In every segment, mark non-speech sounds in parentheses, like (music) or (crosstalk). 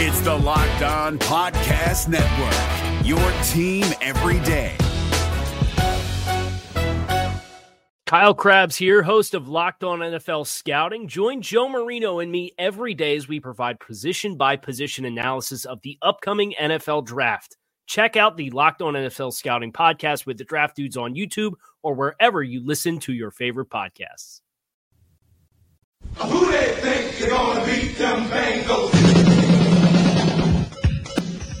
It's the Locked On Podcast Network, your team every day. Kyle Crabbs here, host of Locked On NFL Scouting. Join Joe Marino and me every day as we provide position by position analysis of the upcoming NFL draft. Check out the Locked On NFL Scouting podcast with the draft dudes on YouTube or wherever you listen to your favorite podcasts. Who they think they're gonna beat them Bengals?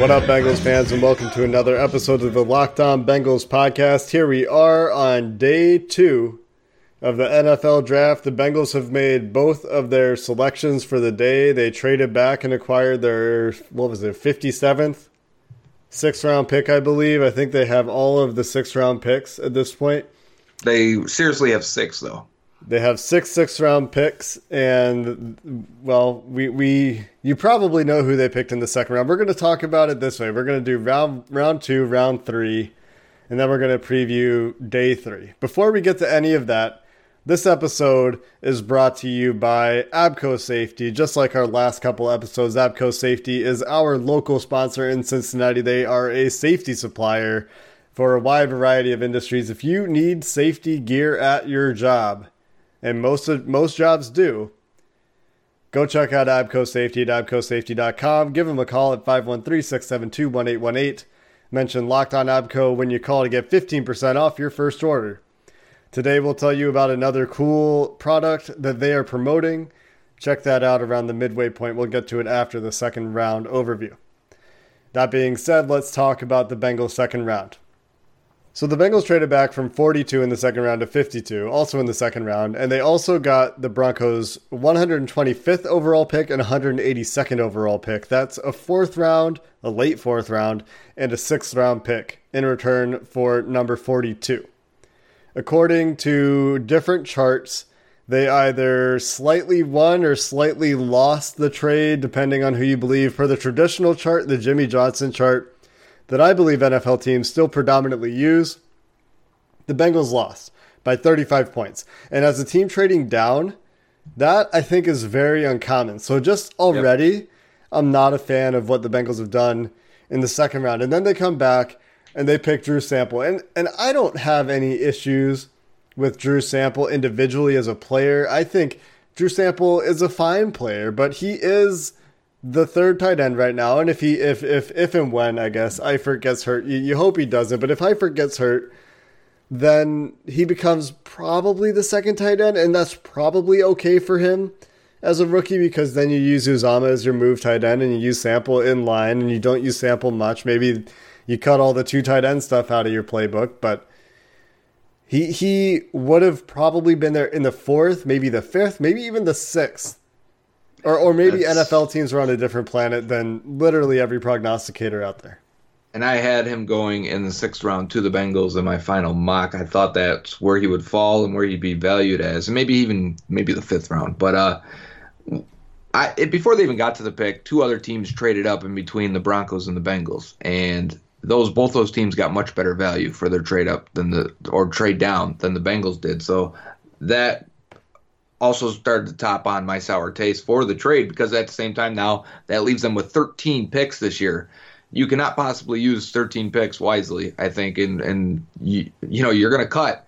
What up, Bengals fans, and welcome to another episode of the Locked On Bengals podcast. Here we are on day two of the NFL draft. The Bengals have made both of their selections for the day. They traded back and acquired their, what was it, 57th sixth round pick, I believe. I think they have all of the sixth round picks at this point. They seriously have six, though. They have six six round picks, and well, we we you probably know who they picked in the second round. We're going to talk about it this way. We're going to do round round two, round three, and then we're going to preview day three. Before we get to any of that, this episode is brought to you by Abco Safety. Just like our last couple episodes, Abco Safety is our local sponsor in Cincinnati. They are a safety supplier for a wide variety of industries. If you need safety gear at your job, and most of most jobs do. Go check out Abco Safety at abcosafety.com. Give them a call at 513-672-1818. Mention Locked on Abco when you call to get 15% off your first order. Today we'll tell you about another cool product that they are promoting. Check that out around the midway point. We'll get to it after the second round overview. That being said, let's talk about the Bengals second round. So the Bengals traded back from 42 in the second round to 52, also in the second round, and they also got the Broncos 125th overall pick and 182nd overall pick. That's a fourth round, a late fourth round, and a sixth round pick in return for number 42. According to different charts, they either slightly won or slightly lost the trade, depending on who you believe. For the traditional chart, the Jimmy Johnson chart, that I believe NFL teams still predominantly use, the Bengals lost by 35 points. And as a team trading down, that I think is very uncommon. So just already, I'm not a fan of what the Bengals have done in the second round. And then they come back and they pick Drew Sample. And and I don't have any issues with Drew Sample individually as a player. I think Drew Sample is a fine player, but he is the third tight end right now. And if he if if if and when I guess Eifert gets hurt, you, you hope he doesn't. But if Eifert gets hurt, then he becomes probably the second tight end, and that's probably okay for him as a rookie because then you use Uzomah as your move tight end and you use Sample in line and you don't use Sample much. Maybe you cut all the two tight end stuff out of your playbook, but he he would have probably been there in the fourth, maybe the fifth, maybe even the sixth. Or or maybe That's- NFL teams are on a different planet than literally every prognosticator out there. And I had him going in the sixth round to the Bengals in my final mock. I thought that's where he would fall and where he'd be valued as, and maybe even maybe the fifth round. But uh, I it, before they even got to the pick, two other teams traded up in between the Broncos and the Bengals, and those both those teams got much better value for their trade up than the or trade down than the Bengals did. So that also started to top on my sour taste for the trade because at the same time now that leaves them with 13 picks this year. You cannot possibly use 13 picks wisely, I think, and and you, you know you're going to cut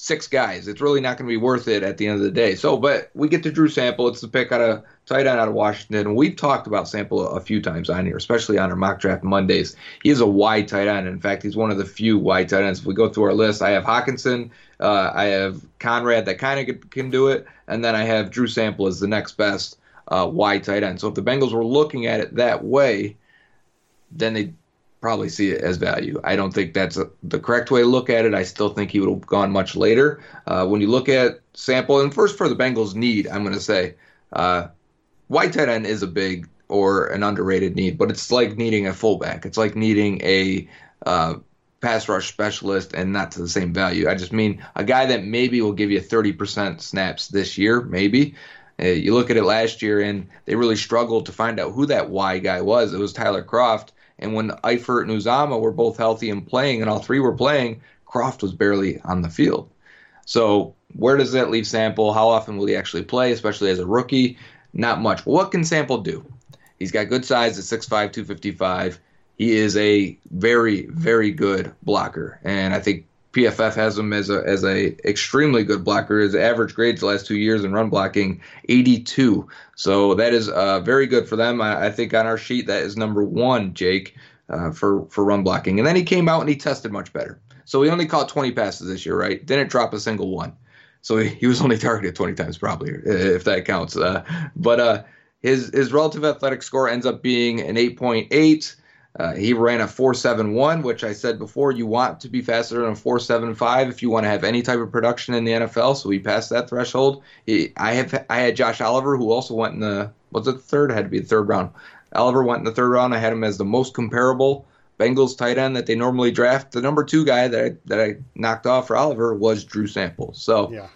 six guys. It's really not going to be worth it at the end of the day. So, but we get to Drew Sample. It's the pick out of tight end out of Washington. And we've talked about Sample a, a few times on here, especially on our mock draft Mondays. He is a wide tight end. In fact, he's one of the few wide tight ends. If we go through our list, I have Hockenson, uh, I have Conrad that kind of can do it, and then I have Drew Sample as the next best uh, wide tight end. So if the Bengals were looking at it that way, then they probably see it as value. I don't think that's a, the correct way to look at it. I still think he would have gone much later. Uh, when you look at sample, and first for the Bengals' need, I'm going to say uh, wide tight end is a big or an underrated need, but it's like needing a fullback. It's like needing a uh, pass rush specialist and not to the same value. I just mean a guy that maybe will give you 30% snaps this year, maybe. Uh, you look at it last year, and they really struggled to find out who that Y guy was. It was Tyler Kroft. And when Eifert and Uzomah were both healthy and playing, and all three were playing, Kroft was barely on the field. So where does that leave Sample? How often will he actually play, especially as a rookie? Not much. What can Sample do? He's got good size at 6'5", 255. He is a very, very good blocker, and I think PFF has him as a as a extremely good blocker. His average grades the last two years in run blocking, 82. So that is uh, very good for them. I, I, think on our sheet that is number one, Jake, uh, for for run blocking. And then he came out and he tested much better. So he only caught 20 passes this year, right? Didn't drop a single one. So he, he was only targeted 20 times probably, if that counts. Uh, but uh, his his relative athletic score ends up being an 8.8. Uh, he ran a 4.71, which I said before, you want to be faster than a 4.75 if you want to have any type of production in the NFL. So he passed that threshold. He, I have I had Josh Oliver, who also went in the was it the third? It had to be the third round. Oliver went in the third round. I had him as the most comparable Bengals tight end that they normally draft. The number two guy that I, that I knocked off for Oliver was Drew Sample. So Yeah.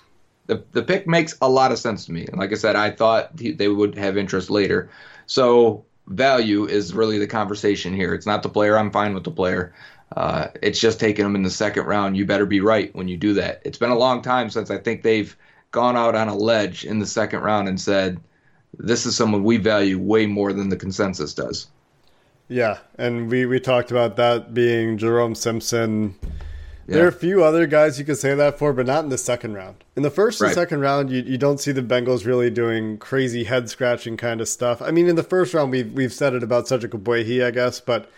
the the pick makes a lot of sense to me. And like I said, I thought he, they would have interest later. So value is really the conversation here. It's not the player. I'm fine with the player. Uh, it's just taking them in the second round. You better be right when you do that. It's been a long time since I think they've gone out on a ledge in the second round and said, this is someone we value way more than the consensus does. Yeah, and we, we talked about that being Jerome Simpson. There are a few other guys you could say that for, but not in the second round. In the first and second round, you, you don't see the Bengals really doing crazy head scratching kind of stuff. I mean, in the first round, we've, we've said it about Cedric Ogbuehi, I guess, but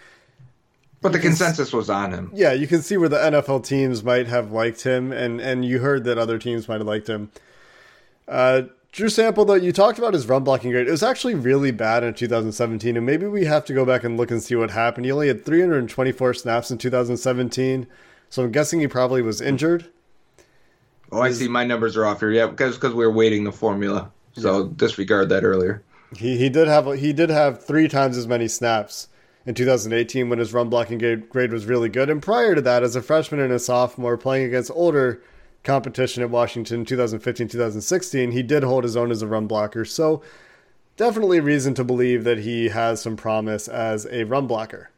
But the consensus was on him. yeah, you can see where the NFL teams might have liked him, and, and you heard that other teams might have liked him. Uh, Drew Sample, though, you talked about his run blocking grade. It was actually really bad in 2017, and maybe we have to go back and look and see what happened. He only had 324 snaps in 2017, so I'm guessing he probably was injured. Oh, I see. My numbers are off here. Yeah, because because we were weighting the formula. So disregard that earlier. He he did have he did have three times as many snaps in 2018 when his run blocking grade, grade was really good, and prior to that, as a freshman and a sophomore playing against older competition at Washington 2015 2016, he did hold his own as a run blocker. So definitely reason to believe that he has some promise as a run blocker.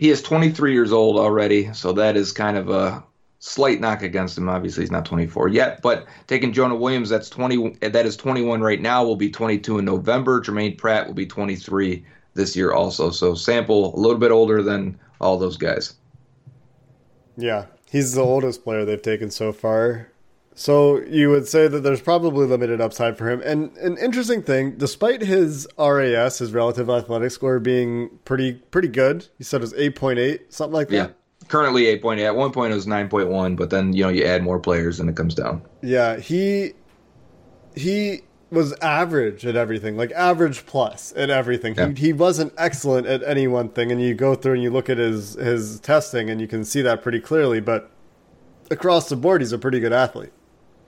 He is 23 years old already, so that is kind of a slight knock against him. Obviously, he's not 24 yet, but taking Jonah Williams, that's 20. That is 21 right now. Will be 22 in November. Germaine Pratt will be 23 this year also. So sample a little bit older than all those guys. Yeah, he's the oldest player they've taken so far. So you would say that there's probably limited upside for him. And an interesting thing, despite his RAS, his relative athletic score being pretty pretty good, you said it was 8.8, something like that. Yeah. Currently 8.8. At one point it was 9.1, but then you know you add more players and it comes down. Yeah, he he was average at everything, like average plus at everything. Yeah. He he wasn't excellent at any one thing, and you go through and you look at his his testing, and you can see that pretty clearly. But across the board, he's a pretty good athlete.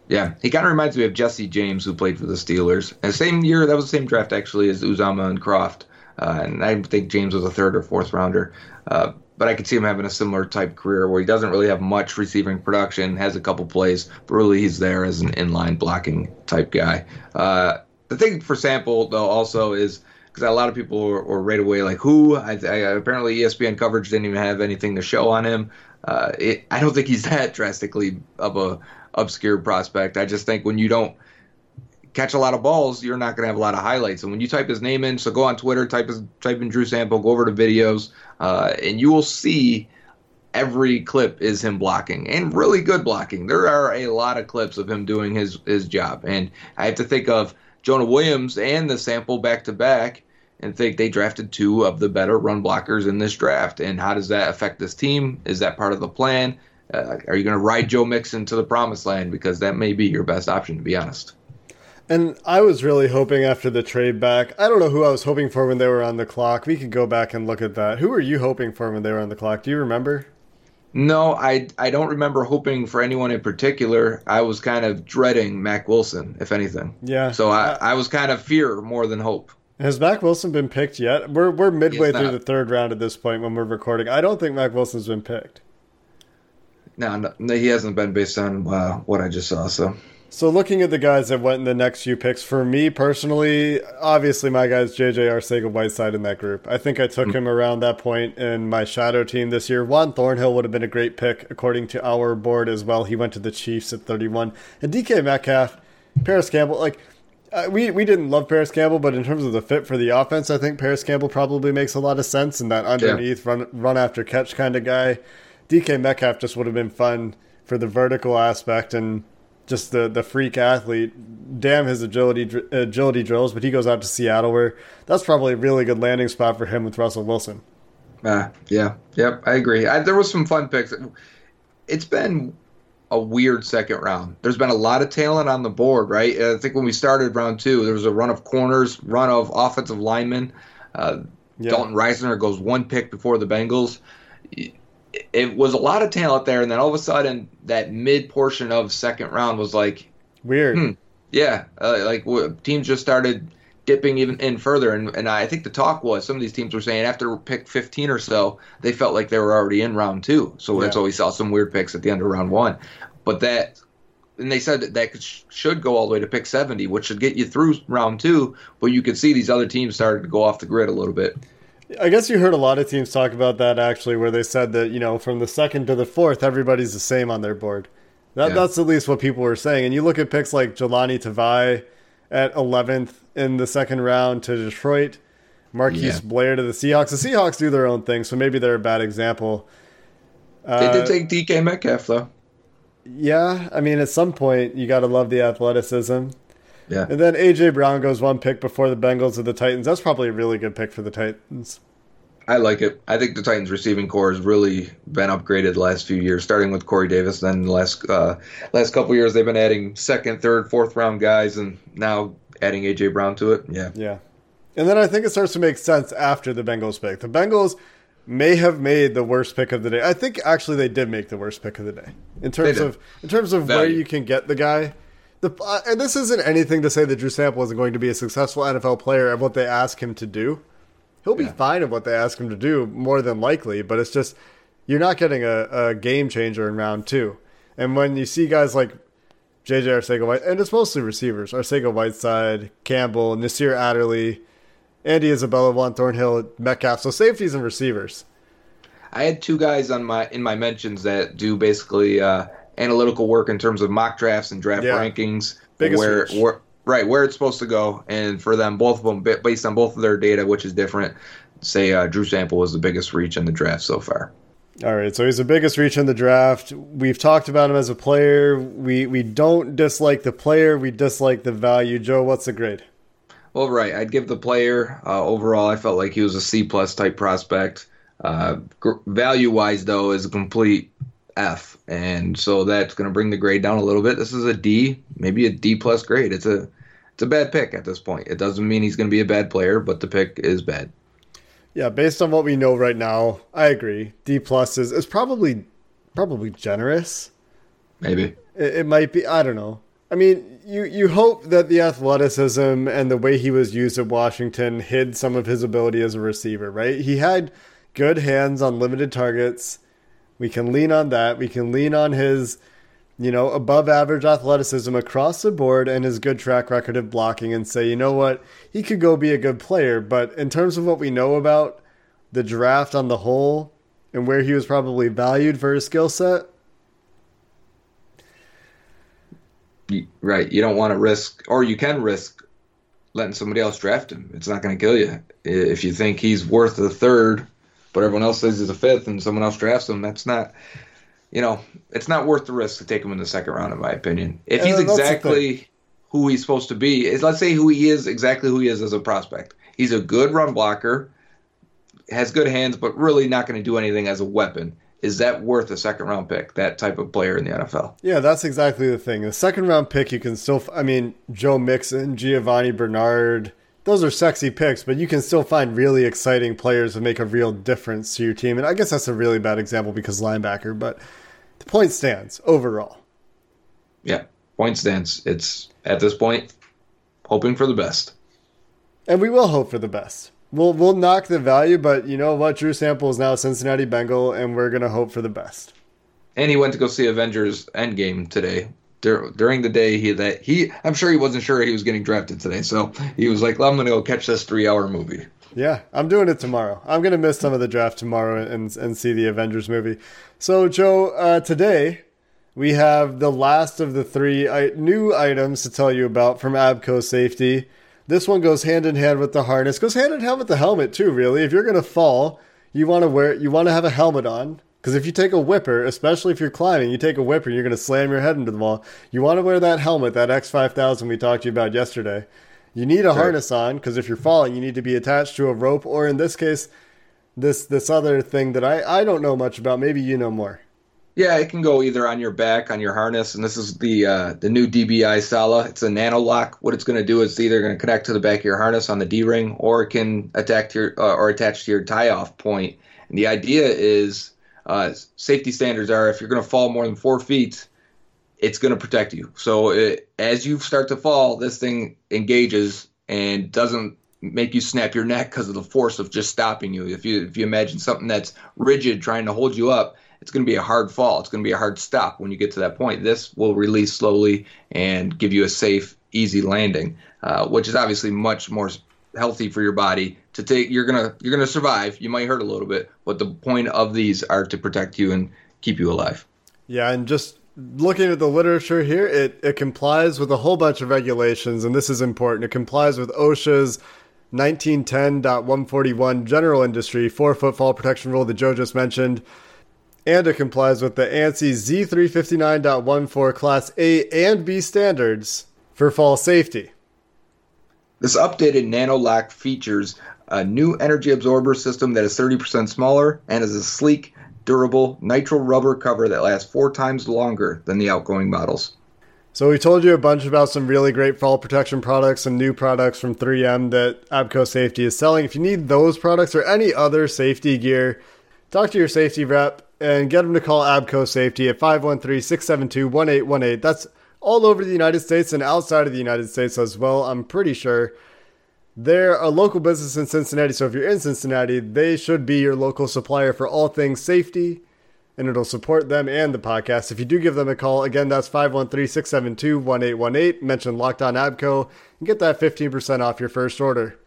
Yeah, he kind of reminds me of Jesse James, who played for the Steelers. And same year, that was the same draft actually as Uzomah and Kroft. Uh, and I think James was a third or fourth rounder. Uh, but I could see him having a similar type career where he doesn't really have much receiving production, has a couple plays, but really he's there as an inline blocking type guy. Uh, the thing for Sample though also is because a lot of people were, were right away like, who? I, I, apparently ESPN coverage didn't even have anything to show on him. Uh, it, I don't think he's (laughs) that drastically of a obscure prospect. I just think when you don't catch a lot of balls, you're not going to have a lot of highlights. And when you type his name in, so go on Twitter, type his type in Drew Sample, go over to videos, uh, and you will see every clip is him blocking and really good blocking. There are a lot of clips of him doing his his job, and I have to think of Jonah Williams and the Sample back to back. And think they drafted two of the better run blockers in this draft. And how does that affect this team? Is that part of the plan? Uh, are you going to ride Joe Mixon to the promised land? Because that may be your best option, to be honest. And I was really hoping after the trade back. I don't know who I was hoping for when they were on the clock. We could go back and look at that. Who were you hoping for when they were on the clock? Do you remember? No, I I don't remember hoping for anyone in particular. I was kind of dreading Mack Wilson, if anything. Yeah. So I, I was kind of fear more than hope. Has Mack Wilson been picked yet? We're we're midway through the third round at this point when we're recording. I don't think Mack Wilson's been picked. No, no, no, he hasn't been based on uh, what I just saw. So So looking at the guys that went in the next few picks, for me personally, obviously my guy's JJ Arcega Whiteside in that group. I think I took him around that point in my shadow team this year. Juan Thornhill would have been a great pick according to our board as well. He went to the Chiefs at 31. And DK Metcalf, Parris Campbell, like uh, we we didn't love Parris Campbell, but in terms of the fit for the offense, I think Parris Campbell probably makes a lot of sense in that underneath run run after catch kind of guy. DK Metcalf just would have been fun for the vertical aspect and just the the freak athlete. Damn his agility agility drills, but he goes out to Seattle where that's probably a really good landing spot for him with Russell Wilson. uh, yeah, yep, I agree. I, there was some fun picks. It's been a weird second round. There's been a lot of talent on the board, right? I think when we started round two, there was a run of corners, run of offensive linemen. Uh, Yeah. Dalton Risner goes one pick before the Bengals. It- was a lot of talent there, and then all of a sudden, that mid portion of second round was like, Weird. Hmm. yeah, uh, like w- teams just started dipping even in further, and, and I think the talk was some of these teams were saying after pick 15 or so, they felt like they were already in round two. So that's why we saw some weird picks at the end of round one. But that, and they said that that could, should go all the way to pick 70, which should get you through round two. But you could see these other teams started to go off the grid a little bit. I guess you heard a lot of teams talk about that actually, where they said that you know from the second to the fourth, everybody's the same on their board. That, Yeah. That's at least what people were saying. And you look at picks like Jahlani Tavai at 11th in the second round to Detroit, Marquise Yeah. Blair to the Seahawks. The Seahawks do their own thing, so maybe they're a bad example. They Uh, did take DK Metcalf though. yeah, I mean, at some point you got to love the athleticism. Yeah. And then AJ Brown goes one pick before the Bengals of the Titans. That's probably a really good pick for the Titans. I like it. I think the Titans receiving corps has really been upgraded the last few years, starting with Corey Davis. Then the last uh, last couple years, they've been adding second, third, fourth round guys, and now adding AJ Brown to it. Yeah, Yeah. And then I think it starts to make sense after the Bengals pick. The Bengals may have made the worst pick of the day. I think actually they did make the worst pick of the day in terms of in terms of where you can get the guy. The uh, and this isn't anything to say that Drew Sample isn't going to be a successful NFL player at what they ask him to do. He'll be Yeah. fine at what they ask him to do, more than likely. But it's just you're not getting a, a game changer in round two. And when you see guys like JJ Arcega White, and it's mostly receivers, Arcega Whiteside, Campbell, Nasir Adderley, Andy Isabella, Juan Thornhill, Metcalf, so safeties and receivers. I had two guys on my in my mentions that do basically uh, analytical work in terms of mock drafts and draft Yeah. rankings, Biggest where, where right where it's supposed to go, and for them, both of them based on both of their data, which is different. Say uh, Drew Sample was the biggest reach in the draft so far. All right, so he's the biggest reach in the draft. We've talked about him as a player. We we don't dislike the player. We dislike the value. Joe, what's the grade? Well, right. I'd give the player uh, overall. I felt like he was a C plus type prospect. Uh, gr- value wise, though, is a complete F, and so that's going to bring the grade down a little bit. This is a D, maybe a D plus grade. It's a it's a bad pick at this point. It doesn't mean he's going to be a bad player, but the pick is bad. Yeah, based on what we know right now, I agree. D plus is, is probably probably generous. Maybe. It, it might be. I don't know. I mean, you you hope that the athleticism and the way he was used at Washington hid some of his ability as a receiver, right? He had good hands on limited targets. We can lean on that. We can lean on his, you know, above average athleticism across the board and his good track record of blocking and say, you know what, he could go be a good player. But in terms of what we know about the draft on the whole and where he was probably valued for his skill set, Right. You don't want to risk, or you can risk letting somebody else draft him. It's not going to kill you. If you think he's worth a third, but everyone else says he's a fifth and someone else drafts him, that's not, you know, it's not worth the risk to take him in the second round, in my opinion. If he's exactly who he's supposed to be, is let's say who he is, exactly who he is as a prospect. He's a good run blocker, has good hands, but really not going to do anything as a weapon. is that worth a second round pick? That type of player in the NFL. Yeah, that's exactly the thing. The second round pick, you can still, I mean, Joe Mixon, Giovani Bernard, those are sexy picks, but you can still find really exciting players that make a real difference to your team. And I guess that's a really bad example because linebacker, but the point stands overall. Yeah, point stands. It's at this point hoping for the best. And we will hope for the best. We'll we'll knock the value, but you know what? Drew Sample is now a Cincinnati Bengal, and we're gonna hope for the best. And he went to go see Avengers Endgame today. Dur- During the day, he that he I'm sure he wasn't sure he was getting drafted today, so he was like, well, "I'm gonna go catch this three hour movie." Yeah, I'm doing it tomorrow. I'm gonna miss some of the draft tomorrow and and see the Avengers movie. So Joe, uh, today we have the last of the three I- new items to tell you about from Abco Safety. This one goes hand in hand with the harness. Goes hand in hand with the helmet too. Really, if you're gonna fall, you want to wear you want to have a helmet on. Because if you take a whipper, especially if you're climbing, you take a whipper, you're going to slam your head into the wall. You want to wear that helmet, that X5000 we talked to you about yesterday. You need a harness on because if you're falling, you need to be attached to a rope, or in this case, this this other thing that I, I don't know much about. Maybe you know more. Yeah, it can go either on your back, on your harness, and this is the uh, the new DBI Sala. It's a nano lock. What it's going to do is it's either going to connect to the back of your harness on the D ring, or it can attack to your uh, or attach to your tie off point. And the idea is uh, safety standards are if you're going to fall more than four feet, it's going to protect you. So it, as you start to fall, this thing engages and doesn't make you snap your neck because of the force of just stopping you. If you if you imagine something that's rigid trying to hold you up, it's going to be a hard fall. It's going to be a hard stop when you get to that point. This will release slowly and give you a safe, easy landing, uh, which is obviously much more healthy for your body to take. You're gonna you're gonna survive. You might hurt a little bit, but the point of these are to protect you and keep you alive. Yeah, and just looking at the literature here, it, it complies with a whole bunch of regulations, and this is important. It complies with OSHA's 1910.141 general industry four foot fall protection rule that Joe just mentioned, and it complies with the ANSI Z359.14 Class A and B standards for fall safety. This updated nano lock features a new energy absorber system that is 30% smaller and is a sleek, durable nitrile rubber cover that lasts four times longer than the outgoing models. So we told you a bunch about some really great fall protection products and new products from 3M that Abco Safety is selling. If you need those products or any other safety gear, talk to your safety rep and get them to call Abco Safety at 513-672-1818. That's all over the United States and outside of the United States as well, I'm pretty sure. They're a local business in Cincinnati, so if you're in Cincinnati, they should be your local supplier for all things safety and it'll support them and the podcast. If you do give them a call, again, that's 513 672 1818. Mention Locked On Abco and get that 15% off your first order.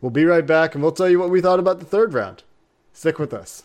We'll be right back and we'll tell you what we thought about the third round. Stick with us.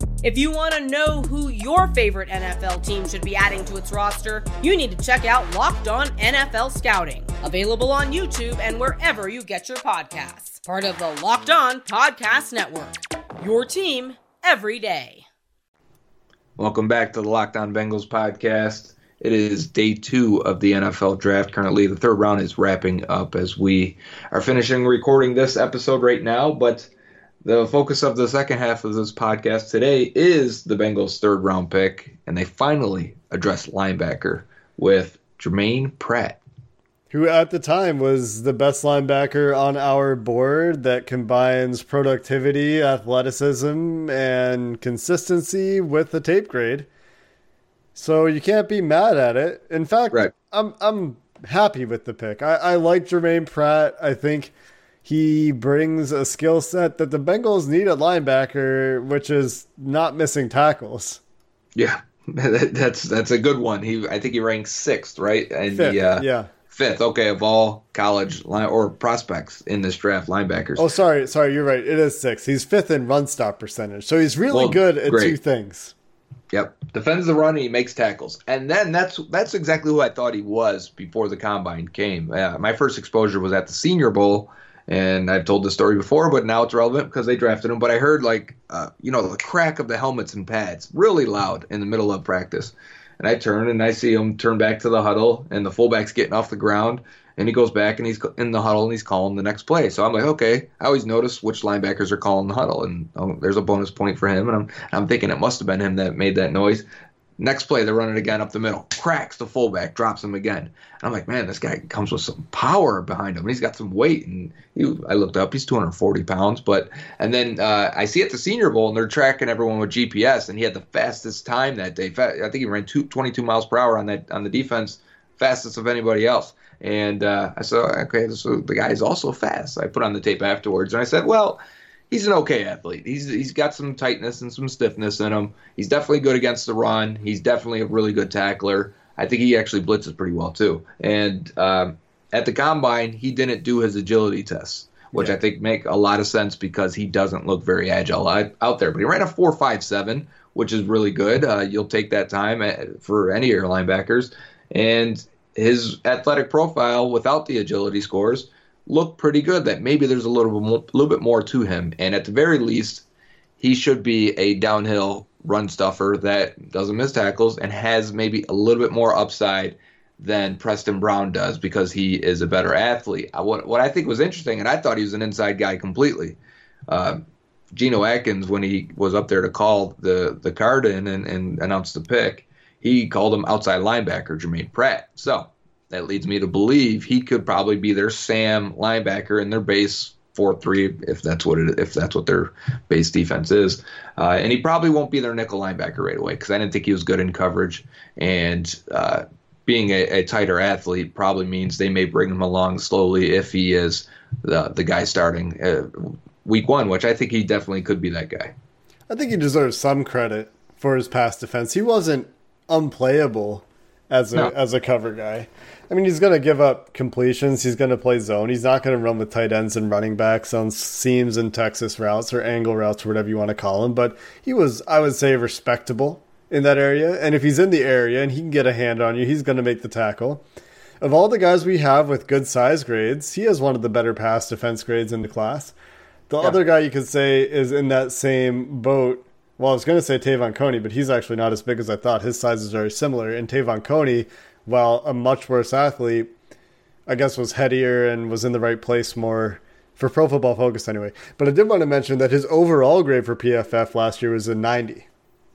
If you want to know who your favorite NFL team should be adding to its roster, you need to check out Locked On NFL Scouting, available on YouTube and wherever you get your podcasts. Part of the Locked On Podcast Network. Your team every day. Welcome back to the Locked On Bengals podcast. It is day two of the NFL draft. Currently, the third round is wrapping up as we are finishing recording this episode right now. But the focus of the second half of this podcast today is the Bengals' third round pick, and they finally addressed linebacker with Germaine Pratt. Who at the time was the best linebacker on our board that combines productivity, athleticism, and consistency with the tape grade. So you can't be mad at it. In fact, Right. I'm I'm happy with the pick. I, I like Germaine Pratt. I think he brings a skill set that the Bengals need at linebacker, which is not missing tackles. Yeah, (laughs) that's that's a good one. He, I think he ranks sixth, right? And Fifth, the, uh, yeah. fifth. Okay, of all college line or prospects in this draft, linebackers. Oh, sorry, sorry, you're right. It is six. He's fifth in run stop percentage, so he's really Well, good at great. two things. Yep, defends the run and he makes tackles, and then that's that's exactly who I thought he was before the combine came. Uh, my first exposure was at the Senior Bowl, and I've told this story before, but now it's relevant because they drafted him. But I heard like uh, you know the crack of the helmets and pads really loud in the middle of practice, and I turn and I see him turn back to the huddle, and the fullback's getting off the ground, and he goes back and he's in the huddle and he's calling the next play. So I'm like, okay, I always notice which linebackers are calling the huddle, and oh, there's a bonus point for him. And I'm I'm thinking it must have been him that made that noise. Next play, they're running again up the middle, cracks the fullback, drops him again. And I'm like, man, this guy comes with some power behind him. He's got some weight, and he, I looked up, he's 240 pounds. But and then uh, I see at the Senior Bowl, and they're tracking everyone with GPS, and he had the fastest time that day. I think he ran two, 22 miles per hour on that on the defense, fastest of anybody else. And uh, I said, okay, so the guy's also fast. I put on the tape afterwards, and I said, well, he's an okay athlete. He's he's got some tightness and some stiffness in him. He's definitely good against the run. He's definitely a really good tackler. I think he actually blitzes pretty well too. And um, at the combine, he didn't do his agility tests, which Yeah. I think make a lot of sense because he doesn't look very agile out, there. But he ran a four five seven, which is really good. Uh, you'll take that time at, for any of your linebackers. And his athletic profile without the agility scores looked pretty good. That maybe there's a little bit more, little bit more to him, and at the very least, he should be a downhill run stuffer that doesn't miss tackles and has maybe a little bit more upside than Preston Brown does because he is a better athlete. What what I think was interesting, and I thought he was an inside guy completely. Uh, Geno Atkins, when he was up there to call the the card in and, and announce the pick, he called him outside linebacker Jermaine Pratt. So that leads me to believe he could probably be their Sam linebacker in their base four three if that's what it if that's what their base defense is, uh, and he probably won't be their nickel linebacker right away because I didn't think he was good in coverage and. Uh, being a, a tighter athlete probably means they may bring him along slowly if he is the the guy starting uh, week one, which I think he definitely could be that guy. I think he deserves some credit for his past defense. He wasn't unplayable as a No. as a cover guy. I mean, he's going to give up completions. He's going to play zone. He's not going to run with tight ends and running backs on seams and Texas routes or angle routes or whatever you want to call them. But he was, I would say, respectable in that area. And if he's in the area and he can get a hand on you, he's going to make the tackle. Of all the guys we have with good size grades, he has one of the better pass defense grades in the class. The other guy you could say is in that same boat. Well, I was going to say Te'von Coney, but he's actually not as big as I thought. His size is very similar. And Te'von Coney, while a much worse athlete, I guess was headier and was in the right place more for Pro Football Focus anyway. But I did want to mention that his overall grade for PFF last year was a 90.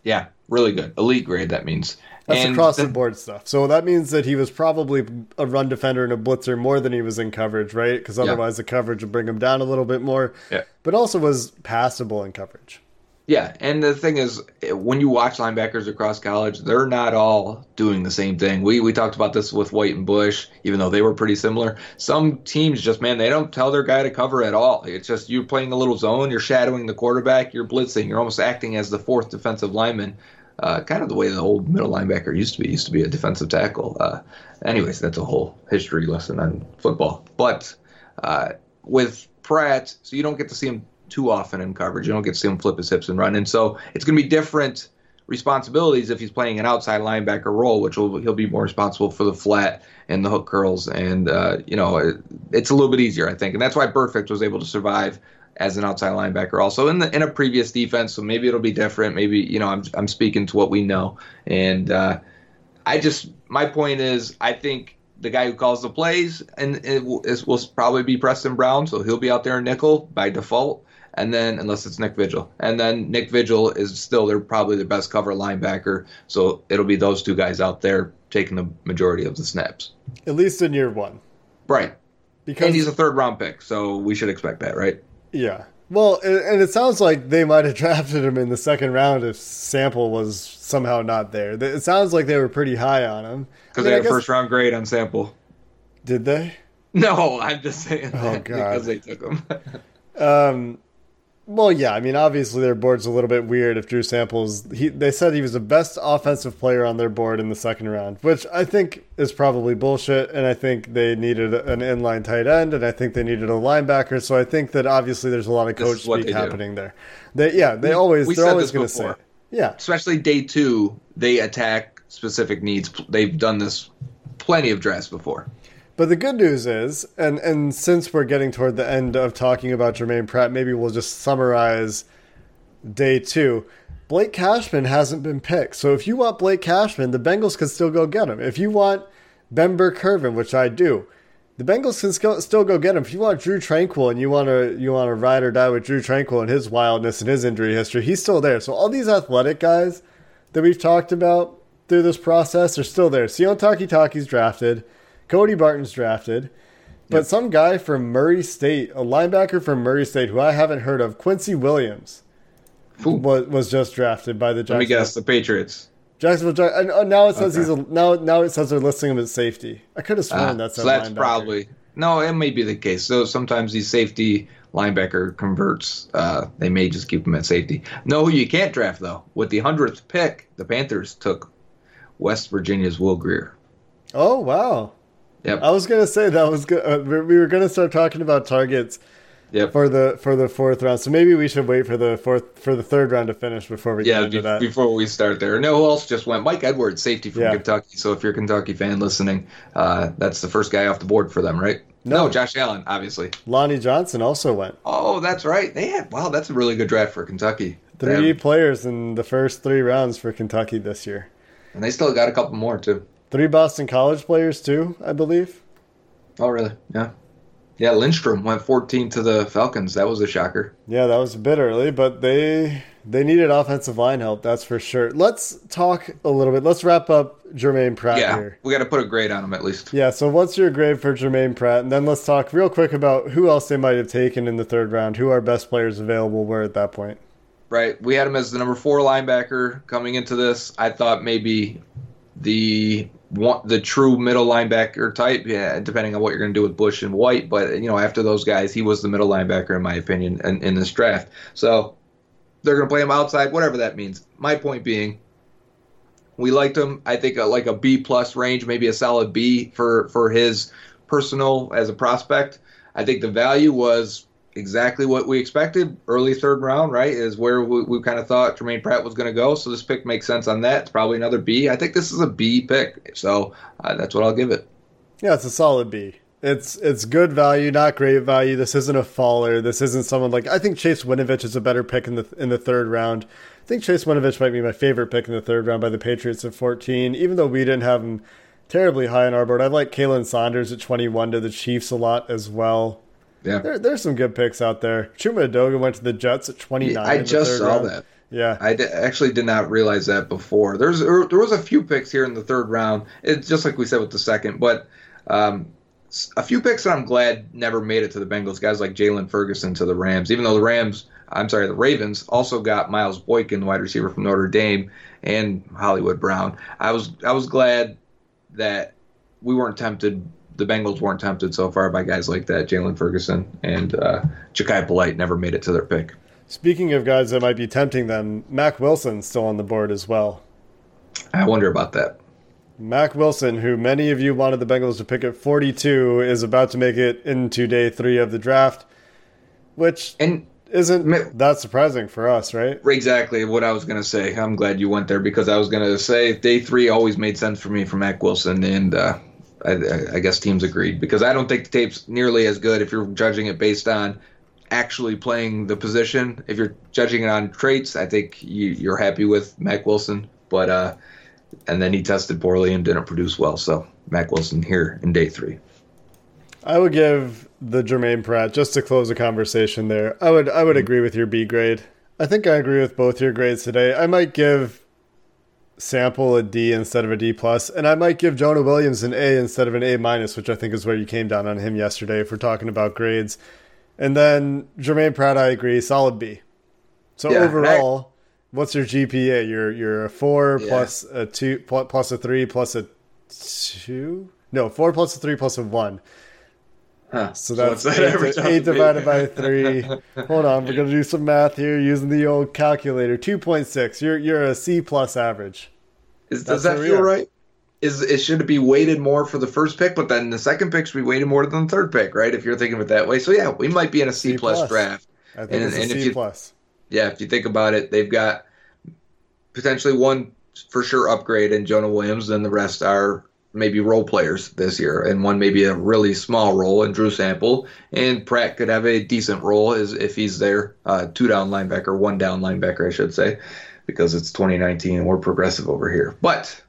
Yeah, really good, elite grade. That means That's And across the the- board stuff. So that means that he was probably a run defender and a blitzer more than he was in coverage, right? Because otherwise the coverage would bring him down a little bit more. Yeah. But also was passable in coverage. Yeah, and the thing is, when you watch linebackers across college, they're not all doing the same thing. We we talked about this with White and Bush, even though they were pretty similar. Some teams just man, they don't tell their guy to cover at all. It's just you're playing a little zone, you're shadowing the quarterback, you're blitzing, you're almost acting as the fourth defensive lineman. Uh, kind of the way the old middle linebacker used to be. Used to be a defensive tackle. Uh, anyways, that's a whole history lesson on football. But uh, with Pratt, so you don't get to see him too often in coverage. You don't get to see him flip his hips and run. And so it's going to be different responsibilities if he's playing an outside linebacker role, which will he'll be more responsible for the flat and the hook curls. And uh, you know, it, it's a little bit easier, I think. And that's why Burfict was able to survive as an outside linebacker also in the in a previous defense. So maybe it'll be different. Maybe you know, I'm I'm speaking to what we know. And uh, I just my point is I think the guy who calls the plays and it will, is, will probably be Preston Brown, so he'll be out there in nickel by default. And then unless it's Nick Vigil, and then Nick Vigil is still they're probably the best cover linebacker, so it'll be those two guys out there taking the majority of the snaps. At least in year one. Right. Because And he's a third round pick, so we should expect that, right? Yeah. Well, and it sounds like they might have (laughs) drafted him in the second round if Sample was somehow not there. It sounds like they were pretty high on him. I Because mean, they had guess- first round grade on sample. Did they? No, I'm just saying Oh, God. because they took him. (laughs) Um, well, yeah. I mean, obviously their board's a little bit weird. If Drew Samples, he they said he was the best offensive player on their board in the second round, which I think is probably bullshit. And I think they needed an inline tight end, and I think they needed a linebacker. So I think that obviously there's a lot of coach speak they do. happening there. They, yeah, they always we they're said always this going to say. before. Yeah, especially day two, they attack specific needs. They've done this plenty of drafts before. But the good news is, and and since we're getting toward the end of talking about Germaine Pratt, maybe we'll just summarize day two. Blake Cashman hasn't been picked, so if you want Blake Cashman, the Bengals can still go get him. If you want Ben Burr-Kirven, which I do, the Bengals can still still go get him. If you want Drue Tranquill and you want to you want to ride or die with Drue Tranquill and his wildness and his injury history, he's still there. So all these athletic guys that we've talked about through this process are still there. Sione Takitaki's drafted. Cody Barton's drafted. But some guy from Murray State, a linebacker from Murray State who I haven't heard of, Quincy Williams, Ooh, was, was just drafted by the let me Jacksonville. guess, the Patriots. Jacksonville Jack- and, uh, now it says Okay. he's a now now it says they're listing him as safety. I could have sworn Ah, that's so that's linebacker. probably no. It may be the case. So sometimes these safety linebacker converts. Uh, they may just keep him at safety. No, who you can't draft though. With the hundredth pick, the Panthers took West Virginia's Will Grier. Oh wow! Yep. I was gonna say that was good. Uh, we we were gonna start talking about targets Yep. for the for the fourth round. So maybe we should wait for the fourth for the third round to finish before we Yeah, get into be- that. before we start there. No, who else just went? Mike Edwards, safety from Yeah. Kentucky. So if you're a Kentucky fan listening, uh, that's the first guy off the board for them, right? No. No, Josh Allen, obviously. Lonnie Johnson also went. Oh, that's right. They had wow, that's a really good draft for Kentucky. Three They- players in the first three rounds for Kentucky this year. and they still got a couple more too. Three Boston College players too, I believe. Oh, really? Yeah. Yeah, Lindstrom went 14 to the Falcons. That was a shocker. Yeah, that was a bit early, but they they needed offensive line help, that's for sure. Let's talk a little bit. Let's wrap up Germaine Pratt yeah, here. we got to put a grade on him at least. Yeah, so what's your grade for Germaine Pratt? And then let's talk real quick about who else they might have taken in the third round, who our best players available were at that point. Right. We had him as the number four linebacker coming into this. I thought maybe the one, the true middle linebacker type, yeah, depending on what you're going to do with Bush and White. But you know, after those guys, he was the middle linebacker in my opinion in, in this draft. So they're going to play him outside, whatever that means. My point being, we liked him. I think a, like a B plus range, maybe a solid B for for his personal as a prospect. I think the value was exactly what we expected. Early third round, right, is where we, we kind of thought Germaine Pratt was going to go. So this pick makes sense on that. It's probably another B. I think this is a B pick. So uh, that's what I'll give it. Yeah, it's a solid B. It's it's good value, not great value. This isn't a faller. This isn't someone like I think Chase Winovich is a better pick in the in the third round. I think Chase Winovich might be my favorite pick in the third round by the Patriots at 14. Even though we didn't have him terribly high on our board, I like Khalen Saunders at 21 to the Chiefs a lot as well. Yeah. There, there's some good picks out there. Chuma Edoga went to the Jets at 29. I just saw round. that. Yeah. I actually did not realize that before. There's er, there was a few picks here in the third round. It's just like we said with the second, but um, a few picks that I'm glad never made it to the Bengals. Guys like Jaylon Ferguson to the Rams, even though the Rams, I'm sorry, the Ravens also got Miles Boykin, wide receiver from Notre Dame, and Hollywood Brown. I was I was glad that we weren't tempted. The Bengals weren't tempted so far by guys like that, Jaylon Ferguson and uh, Jachai Polite never made it to their pick. Speaking of guys that might be tempting them, Mack Wilson's still on the board as well. I wonder about that. Mack Wilson, who many of you wanted the Bengals to pick at 42, is about to make it into day three of the draft, which And isn't Ma- that surprising for us, right? Exactly what I was going to say. I'm glad you went there because I was going to say day three always made sense for me for Mack Wilson, and uh, I, I guess teams agreed because I don't think the tape's nearly as good if you're judging it based on actually playing the position. If you're judging it on traits, I think you, you're happy with Mack Wilson, but uh, and then he tested poorly and didn't produce well. So Mack Wilson here in day three. I would give the Germaine Pratt just to close the conversation there. I would I would agree with your B grade. I think I agree with both your grades today. I might give Sample a D instead of a D plus, and I might give Jonah Williams an A instead of an A minus, which I think is where you came down on him yesterday if we're talking about grades. And then Germaine Pratt, I agree, solid B. So Yeah, overall, what's your GPA? You're you're a four Yeah. plus a two plus a three plus a two. No, four plus a three plus a one. Huh. So that's that eight, eight divided by (laughs) three. Hold on, we're gonna do some math here using the old calculator. Two point six. You're you're a C plus average. Is, does that feel right? Is it should it be weighted more for the first pick, but then the second pick should be weighted more than the third pick, right? If you're thinking of it that way. So yeah, we might be in a C C plus draft. I think And- it's a and if C you- plus. Yeah, if you think about it, they've got potentially one for sure upgrade in Jonah Williams, then the rest are maybe role players this year, and one maybe a really small role in Drew Sample, and Pratt could have a decent role as if he's there, uh, two down linebacker, one down linebacker, I should say, because it's 2019 and we're progressive over here. But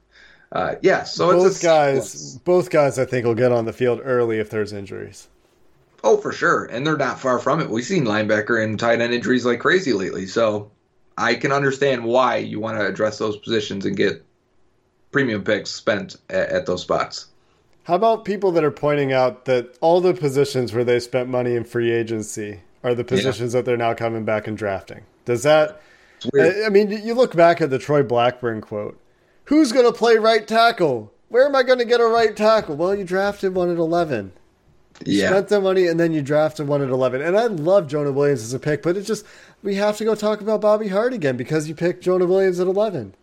uh, yeah, so both it's a guys, both guys, I think will get on the field early if there's injuries. Oh, for sure, and they're not far from it. We've seen linebacker and tight end injuries like crazy lately, so I can understand why you want to address those positions and get premium picks spent at, at those spots. How about people that are pointing out that all the positions where they spent money in free agency are the positions that they're now coming back and drafting? Does that? I, I mean, you look back at the Troy Blackburn quote: "Who's going to play right tackle? Where am I going to get a right tackle?" Well, you drafted one at eleven. You Yeah, spent the money and then you drafted one at 11. And I love Jonah Williams as a pick, but it's just, we have to go talk about Bobby Hart again because you picked Jonah Williams at 11.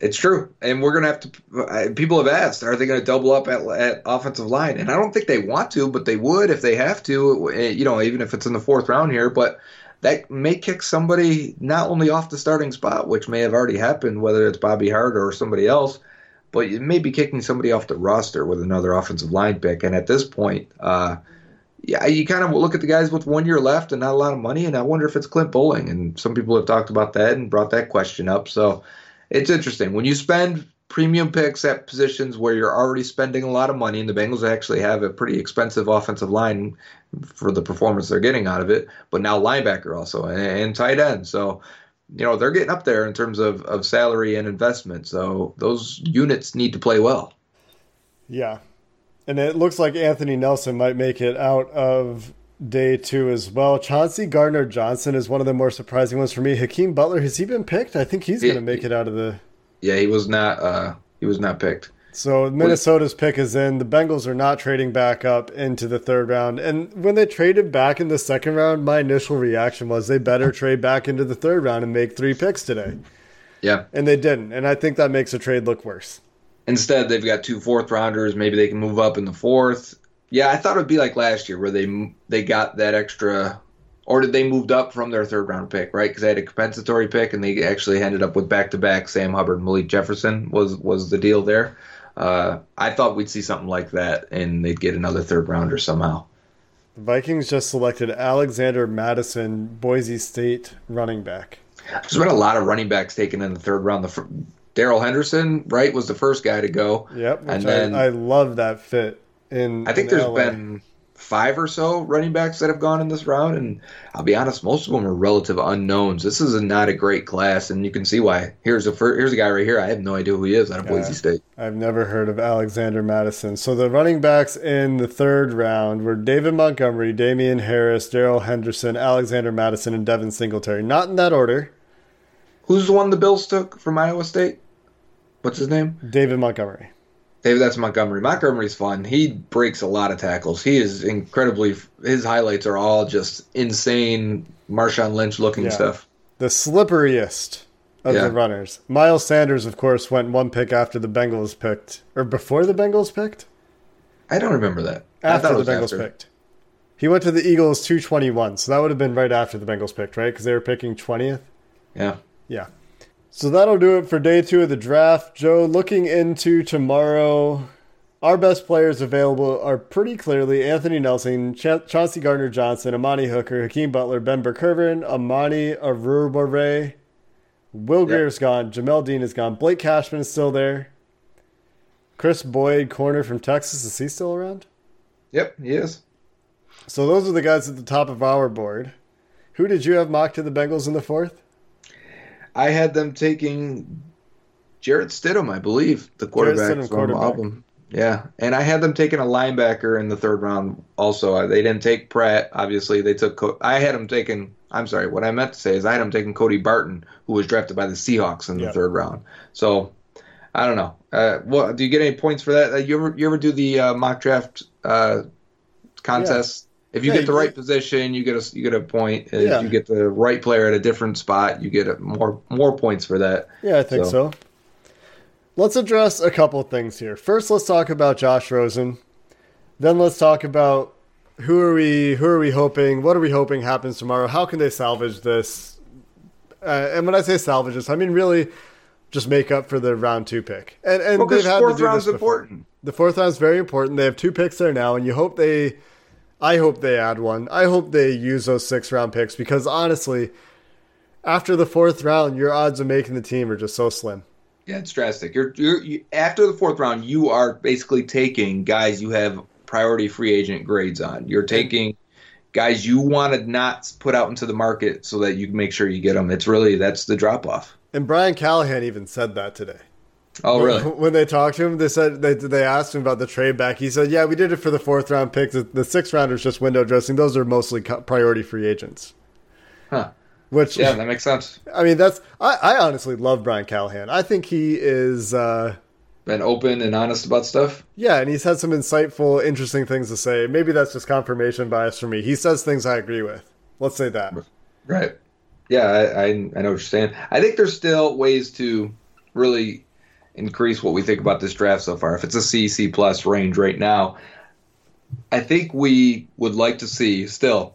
It's true, and we're gonna have to. People have asked, are they going to double up at, at offensive line? And I don't think they want to, but they would if they have to. eh, You know, even if it's in the fourth round here, but. That may kick somebody not only off the starting spot, which may have already happened, whether it's Bobby Hart or somebody else, but you may be kicking somebody off the roster with another offensive line pick. And at this point, uh, yeah, you kind of look at the guys with one year left and not a lot of money, and I wonder if it's Clint Boling. And some people have talked about that and brought that question up. So it's interesting when you spend premium picks at positions where you're already spending a lot of money, and the Bengals actually have a pretty expensive offensive line for the performance they're getting out of it, but now linebacker also and, and tight end. So you know they're getting up there in terms of, of salary and investment. So those units need to play well. Yeah. And it looks like Anthony Nelson might make it out of day two as well. Chauncey Gardner Johnson is one of the more surprising ones for me. Hakeem Butler, has he been picked? I think he's Yeah. going to make it out of the. Yeah, he was not uh, he was not picked. So Minnesota's pick is in. The Bengals are not trading back up into the third round. And when they traded back in the second round, my initial reaction was they better trade back into the third round and make three picks today. Yeah. And they didn't. And I think that makes the trade look worse. Instead, they've got two fourth rounders. Maybe they can move up in the fourth. Yeah, I thought it would be like last year where they they got that extra, or did they moved up from their third round pick, right? Because they had a compensatory pick, and they actually ended up with back to back. Sam Hubbard, Malik Jefferson was was the deal there. Uh, I thought we'd see something like that, and they'd get another third rounder somehow. The Vikings just selected Alexander Mattison, Boise State running back. There's been a lot of running backs taken in the third round. The Darrell Henderson, right, was the first guy to go. Yep, and then I, I love that fit. In I think in there's LA. been five or so running backs that have gone in this round, and I'll be honest, most of them are relative unknowns. This is a, not a great class, and you can see why. Here's a here's a guy right here. I have no idea who he is out of Boise State. I've never heard of Alexander Mattison. So the running backs in the third round were David Montgomery, Damien Harris, Darrell Henderson, Alexander Mattison, and Devin Singletary. Not in that order. Who's the one the Bills took from Iowa State? What's his name? David Montgomery. David, that's Montgomery. Montgomery's fun. He breaks a lot of tackles. He is incredibly. His highlights are all just insane, Marshawn Lynch looking Yeah. stuff. The slipperiest of Yeah. the runners. Miles Sanders, of course, went one pick after the Bengals picked, or before the Bengals picked. I don't remember that. After the Bengals after. picked. He went to the Eagles 221, so that would have been right after the Bengals picked, right? Because they were picking 20th. Yeah. Yeah. So that'll do it for day two of the draft. Joe, looking into tomorrow, our best players available are pretty clearly Anthony Nelson, Ch- Chauncey Gardner Johnson, Amani Hooker, Hakeem Butler, Ben Burr-Kirven, Amani Oruwariye. Will Yep. Grier's gone. Jamel Dean is gone. Blake Cashman is still there. Kris Boyd, corner from Texas, is he still around? Yep, he is. So those are the guys at the top of our board. Who did you have mocked to the Bengals in the fourth? I had them taking Jarrett Stidham, I believe, the quarterback Stidham, from quarterback. Auburn. Yeah, and I had them taking a linebacker in the third round. Also, they didn't take Pratt. Obviously, they took. Co- I had them taking. I'm sorry. What I meant to say is I had them taking Cody Barton, who was drafted by the Seahawks in the Yeah. third round. So I don't know. Uh, well, do you get any points for that? Uh, you ever you ever do the uh, mock draft uh, contest? If you Yeah, get the right position, you get a you get a point. If Yeah. you get the right player at a different spot, you get a, more more points for that. Yeah, I think so. So- Let's address a couple of things here. First, let's talk about Josh Rosen. Then let's talk about who are we who are we hoping what are we hoping happens tomorrow? How can they salvage this? Uh, and when I say salvage this, I mean really just make up for the round two pick. And and Well, they've had fourth this before. important. The fourth round's very important. They've had Because to do fourth this before. important. The fourth round's very important. They have two picks there now, and you hope they. I hope they add one. I hope they use those six round picks because honestly, after the fourth round, your odds of making the team are just so slim. Yeah, it's drastic. You're, you're you, after the fourth round, you are basically taking guys you have priority free agent grades on. You're taking guys you want to not put out into the market so that you can make sure you get them. It's really that's the drop off. And Brian Callahan even said that today. Oh, really? (laughs) When they talked to him, they said they they asked him about the trade back. He said, "Yeah, we did it for the fourth round picks. The, the sixth rounders just window dressing. Those are mostly priority free agents." Huh. Which Yeah, that makes sense. I mean, that's I, I honestly love Brian Callahan. I think he is. Uh, Been open and honest about stuff. Yeah, and he's had some insightful, interesting things to say. Maybe that's just confirmation bias for me. He says things I agree with. Let's say that. Right. Yeah, I, I I know what you're saying. I think there's still ways to really increase what we think about this draft so far. If it's a C C plus range right now, I think we would like to see still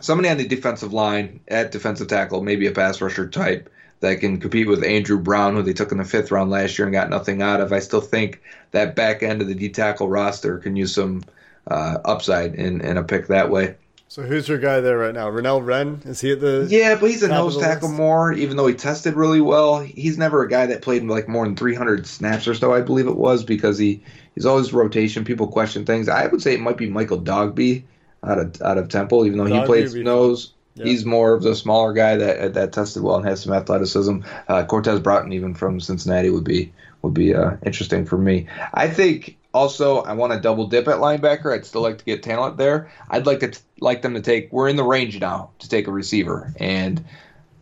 somebody on the defensive line at defensive tackle, maybe a pass rusher type that can compete with Andrew Brown, who they took in the fifth round last year and got nothing out of. I still think that back end of the D tackle roster can use some uh, upside in, in a pick that way. So who's your guy there right now? Renell Wren? Is he at the? Yeah, but he's a nose tackle more, even though he tested really well. He's never a guy that played like more than 300 snaps or so, I believe it was, because he he's always rotation. People question things. I would say it might be Michael Dogbe out of out of Temple, even though he Dogbe would be nose. Yeah. He's more of the smaller guy that that tested well and has some athleticism. Uh, Cortez Broughton, even from Cincinnati, would be would be uh, interesting for me. I think also I want to double dip at linebacker. I'd still like to get talent there. I'd like to like them to take. We're in the range now to take a receiver, and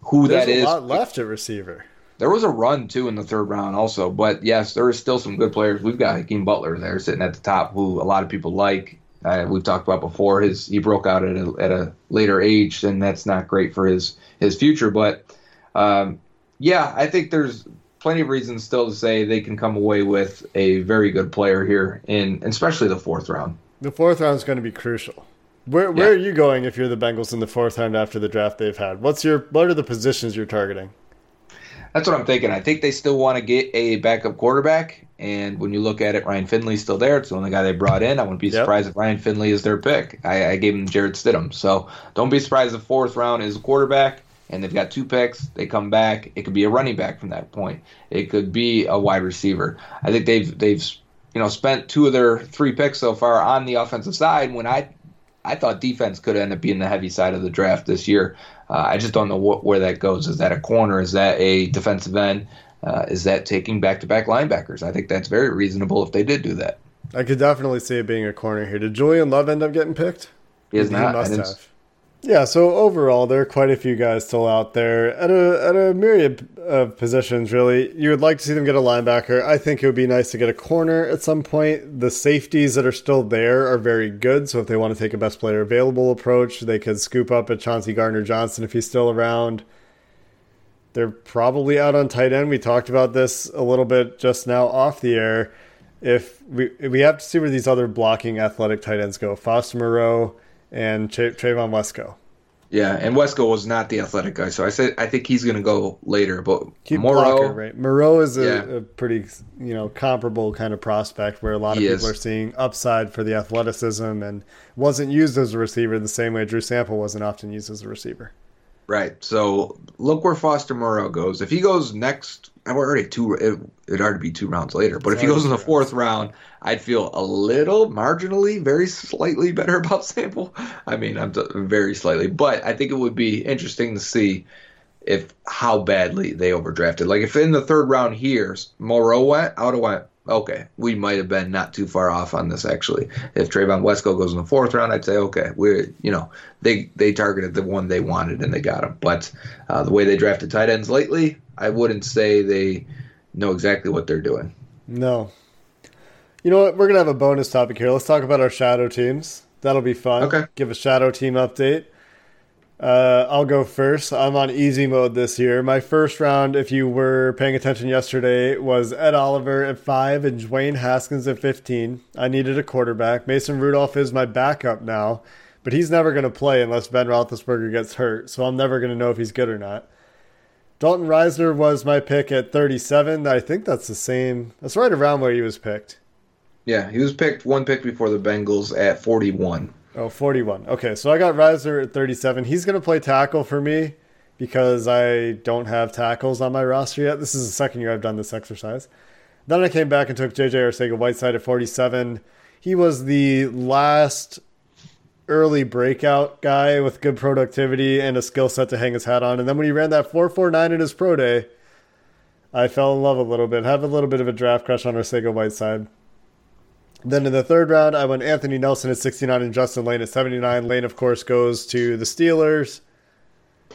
who that is. There's that a lot left at receiver. There was a run too in the third round also, but yes, there is still some good players. We've got Hakeem Butler there sitting at the top, who a lot of people like. Uh, we've talked about before. His he broke out at a, at a later age, and that's not great for his his future. But um, yeah, I think there's plenty of reasons still to say they can come away with a very good player here, in especially the fourth round. The fourth round is going to be crucial. Where where Yeah. are you going if you're the Bengals in the fourth round after the draft they've had? What's your what are the positions you're targeting? That's what I'm thinking. I think they still want to get a backup quarterback. And when you look at it, Ryan Finley's still there. It's the only guy they brought in. I wouldn't be Yep. surprised if Ryan Finley is their pick. I, I gave him Jarrett Stidham. So don't be surprised if fourth round is a quarterback and they've got two picks. They come back. It could be a running back from that point. It could be a wide receiver. I think they've they've you know spent two of their three picks so far on the offensive side. When I I thought defense could end up being the heavy side of the draft this year. Uh, I just don't know what, where that goes. Is that a corner? Is that a defensive end? Uh, is that taking back-to-back linebackers? I think that's very reasonable if they did do that. I could definitely see it being a corner here. Did Julian Love end up getting picked? He is not. I must have. Yeah, so overall, there are quite a few guys still out there at a at a myriad of positions. Really, you would like to see them get a linebacker. I think it would be nice to get a corner at some point. The safeties that are still there are very good. So if they want to take a best player available approach, they could scoop up a Chauncey Gardner Johnson if he's still around. They're probably out on tight end. We talked about this a little bit just now off the air. If we we have to see where these other blocking athletic tight ends go, Foster Moreau and Tra- Trevon Wesco. Yeah, and Wesco was not the athletic guy, so I said I think he's going to go later. But Keep Moreau, blocker, right? Moreau is a, Yeah. a pretty, you know, comparable kind of prospect where a lot of He people is. are seeing upside for the athleticism and wasn't used as a receiver the same way Drew Sample wasn't often used as a receiver. Right. So look where Foster Moreau goes. If he goes next, I'm already two. It, it'd already be two rounds later. But It's if he goes in the fourth round, I'd feel a little marginally, very slightly better (laughs) about Sample. I mean, I'm t- very slightly, but I think it would be interesting to see if how badly they overdrafted. Like if in the third round here, Moreau went, I would have went. Okay, we might have been not too far off on this actually. If Trevon Wesco goes in the fourth round, I'd say okay, we're you know they they targeted the one they wanted and they got him. But uh, the way they drafted tight ends lately, I wouldn't say they know exactly what they're doing. No. You know what? We're gonna have a bonus topic here. Let's talk about our shadow teams. That'll be fun. Okay. Give a shadow team update. Uh, I'll go first. I'm on easy mode this year. My first round, if you were paying attention yesterday, was Ed Oliver at five and Dwayne Haskins at 15. I needed a quarterback. Mason Rudolph is my backup now, but he's never going to play unless Ben Roethlisberger gets hurt, so I'm never going to know if he's good or not. Dalton Risner was my pick at 37. I think that's the same. That's right around where he was picked. Yeah, he was picked one pick before the Bengals at 41. Oh, 41. Okay, so I got Risner at 37. He's going to play tackle for me because I don't have tackles on my roster yet. This is the second year I've done this exercise. Then I came back and took JJ Arcega Whiteside at 47. He was the last early breakout guy with good productivity and a skill set to hang his hat on. And then when he ran that 449 in his pro day, I fell in love a little bit. Have a little bit of a draft crush on Arcega Whiteside. Then in the third round, I went Anthony Nelson at 69 and Justin Layne at 79. Layne, of course, goes to the Steelers.